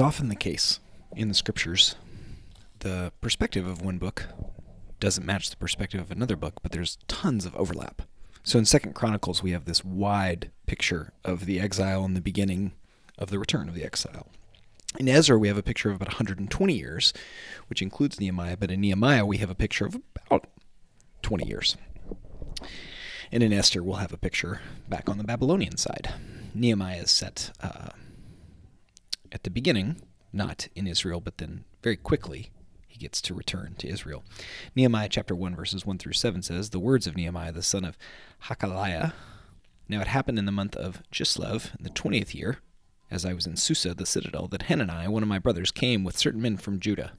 Often the case in the scriptures, the perspective of one book doesn't match the perspective of another book, but there's tons of overlap. So in Second Chronicles, we have this wide picture of the exile and the beginning of the return of the exile. In Ezra, we have a picture of about 120 years, which includes Nehemiah, but in Nehemiah, we have a picture of about 20 years. And in Esther, we'll have a picture back on the Babylonian side. Nehemiah is set uh, at the beginning, not in Israel, but then very quickly he gets to return to Israel. Nehemiah chapter 1, verses 1 through 7 says, The words of Nehemiah, the son of Hacaliah. Now it happened in the month of Chislev, in the 20th year, as I was in Susa, the citadel, that Hanani, one of my brothers, came with certain men from Judah.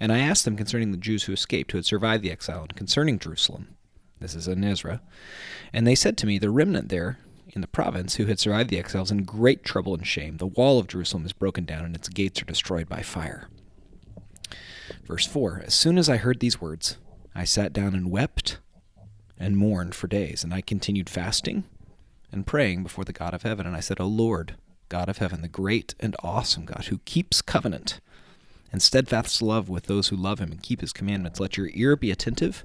And I asked them concerning the Jews who escaped, who had survived the exile, and concerning Jerusalem. This is in Ezra. And they said to me, The remnant there in the province who had survived the exiles in great trouble and shame. The wall of Jerusalem is broken down, and its gates are destroyed by fire. Verse 4 As soon as I heard these words, I sat down and wept and mourned for days, and I continued fasting and praying before the God of heaven. And I said, O Lord, God of heaven, the great and awesome God who keeps covenant and steadfast love with those who love him and keep his commandments, let your ear be attentive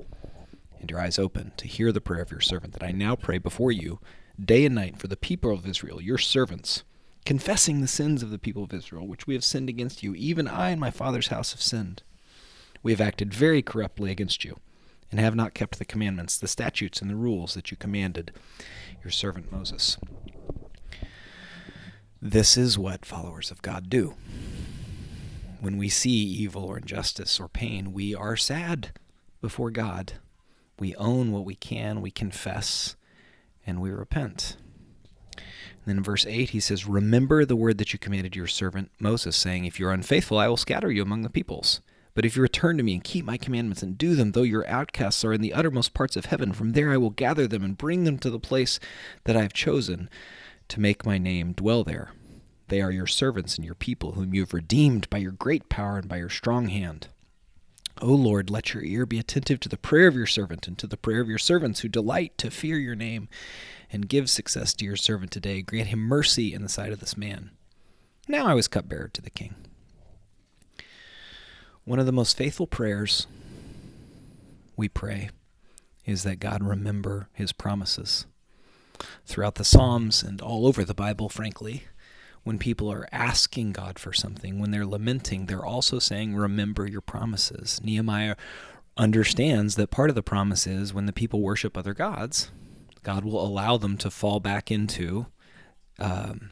and your eyes open to hear the prayer of your servant that I now pray before you day and night for the people of Israel, your servants, confessing the sins of the people of Israel, which we have sinned against you. Even I and my father's house have sinned. We have acted very corruptly against you, and have not kept the commandments, the statutes, and the rules that you commanded your servant Moses. This is what followers of God do. When we see evil or injustice or pain, we are sad before God. We own what we can, we confess, and we repent. And then in verse 8, he says, Remember the word that you commanded your servant Moses, saying, If you're unfaithful, I will scatter you among the peoples. But if you return to me and keep my commandments and do them, though your outcasts are in the uttermost parts of heaven, from there I will gather them and bring them to the place that I have chosen to make my name dwell there. They are your servants and your people, whom you have redeemed by your great power and by your strong hand. O Lord, let your ear be attentive to the prayer of your servant and to the prayer of your servants who delight to fear your name, and give success to your servant today. Grant him mercy in the sight of this man. Now I was cupbearer to the king. One of the most faithful prayers we pray is that God remember his promises. Throughout the Psalms and all over the Bible, frankly, when people are asking God for something, when they're lamenting, they're also saying, Remember your promises. Nehemiah understands that part of the promise is when the people worship other gods, God will allow them to fall back into um,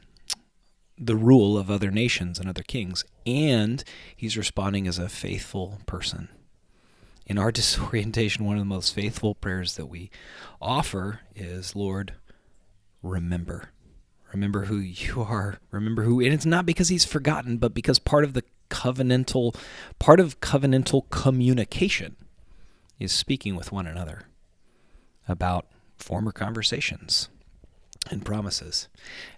the rule of other nations and other kings. And he's responding as a faithful person. In our disorientation, one of the most faithful prayers that we offer is, Lord, remember. Remember who you are. Remember who, and it's not because he's forgotten, but because part of the covenantal, part of covenantal communication is speaking with one another about former conversations and promises.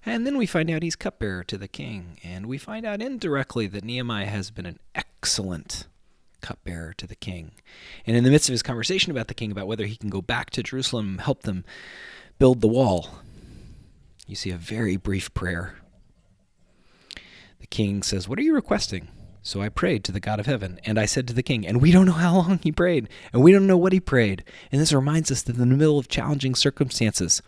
And then we find out he's cupbearer to the king, and we find out indirectly that Nehemiah has been an excellent cupbearer to the king. And in the midst of his conversation about the king, about whether he can go back to Jerusalem, help them build the wall, you see a very brief prayer. The king says, What are you requesting? So I prayed to the God of heaven, and I said to the king, and we don't know how long he prayed, and we don't know what he prayed. And this reminds us that in the middle of challenging circumstances,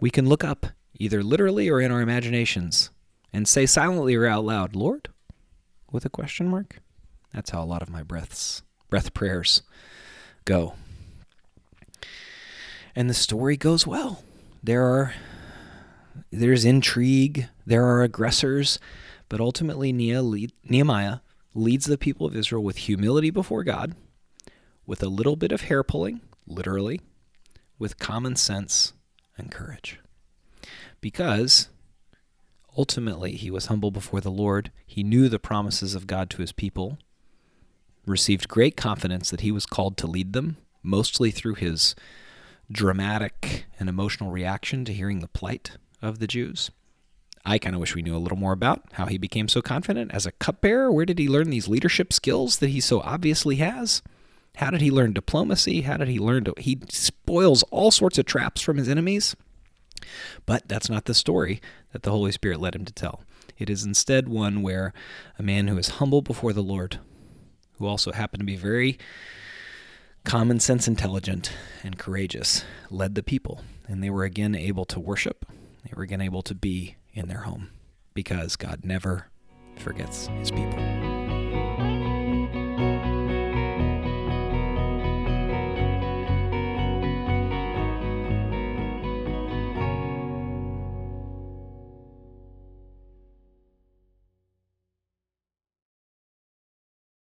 we can look up, either literally or in our imaginations, and say silently or out loud, Lord? With a question mark? That's how a lot of my breaths, breath prayers go. And the story goes well. There are there's intrigue, there are aggressors, but ultimately Nehemiah leads the people of Israel with humility before God, with a little bit of hair pulling, literally, with common sense and courage. Because ultimately he was humble before the Lord, he knew the promises of God to his people, received great confidence that he was called to lead them, mostly through his dramatic and emotional reaction to hearing the plight of the Jews. I kind of wish we knew a little more about how he became so confident as a cupbearer. Where did he learn these leadership skills that he so obviously has? How did he learn diplomacy? How did he learn to. He spoils all sorts of traps from his enemies. But that's not the story that the Holy Spirit led him to tell. It is instead one where a man who is humble before the Lord, who also happened to be very common sense intelligent and courageous, led the people. And they were again able to worship they were again able to be in their home because God never forgets his people.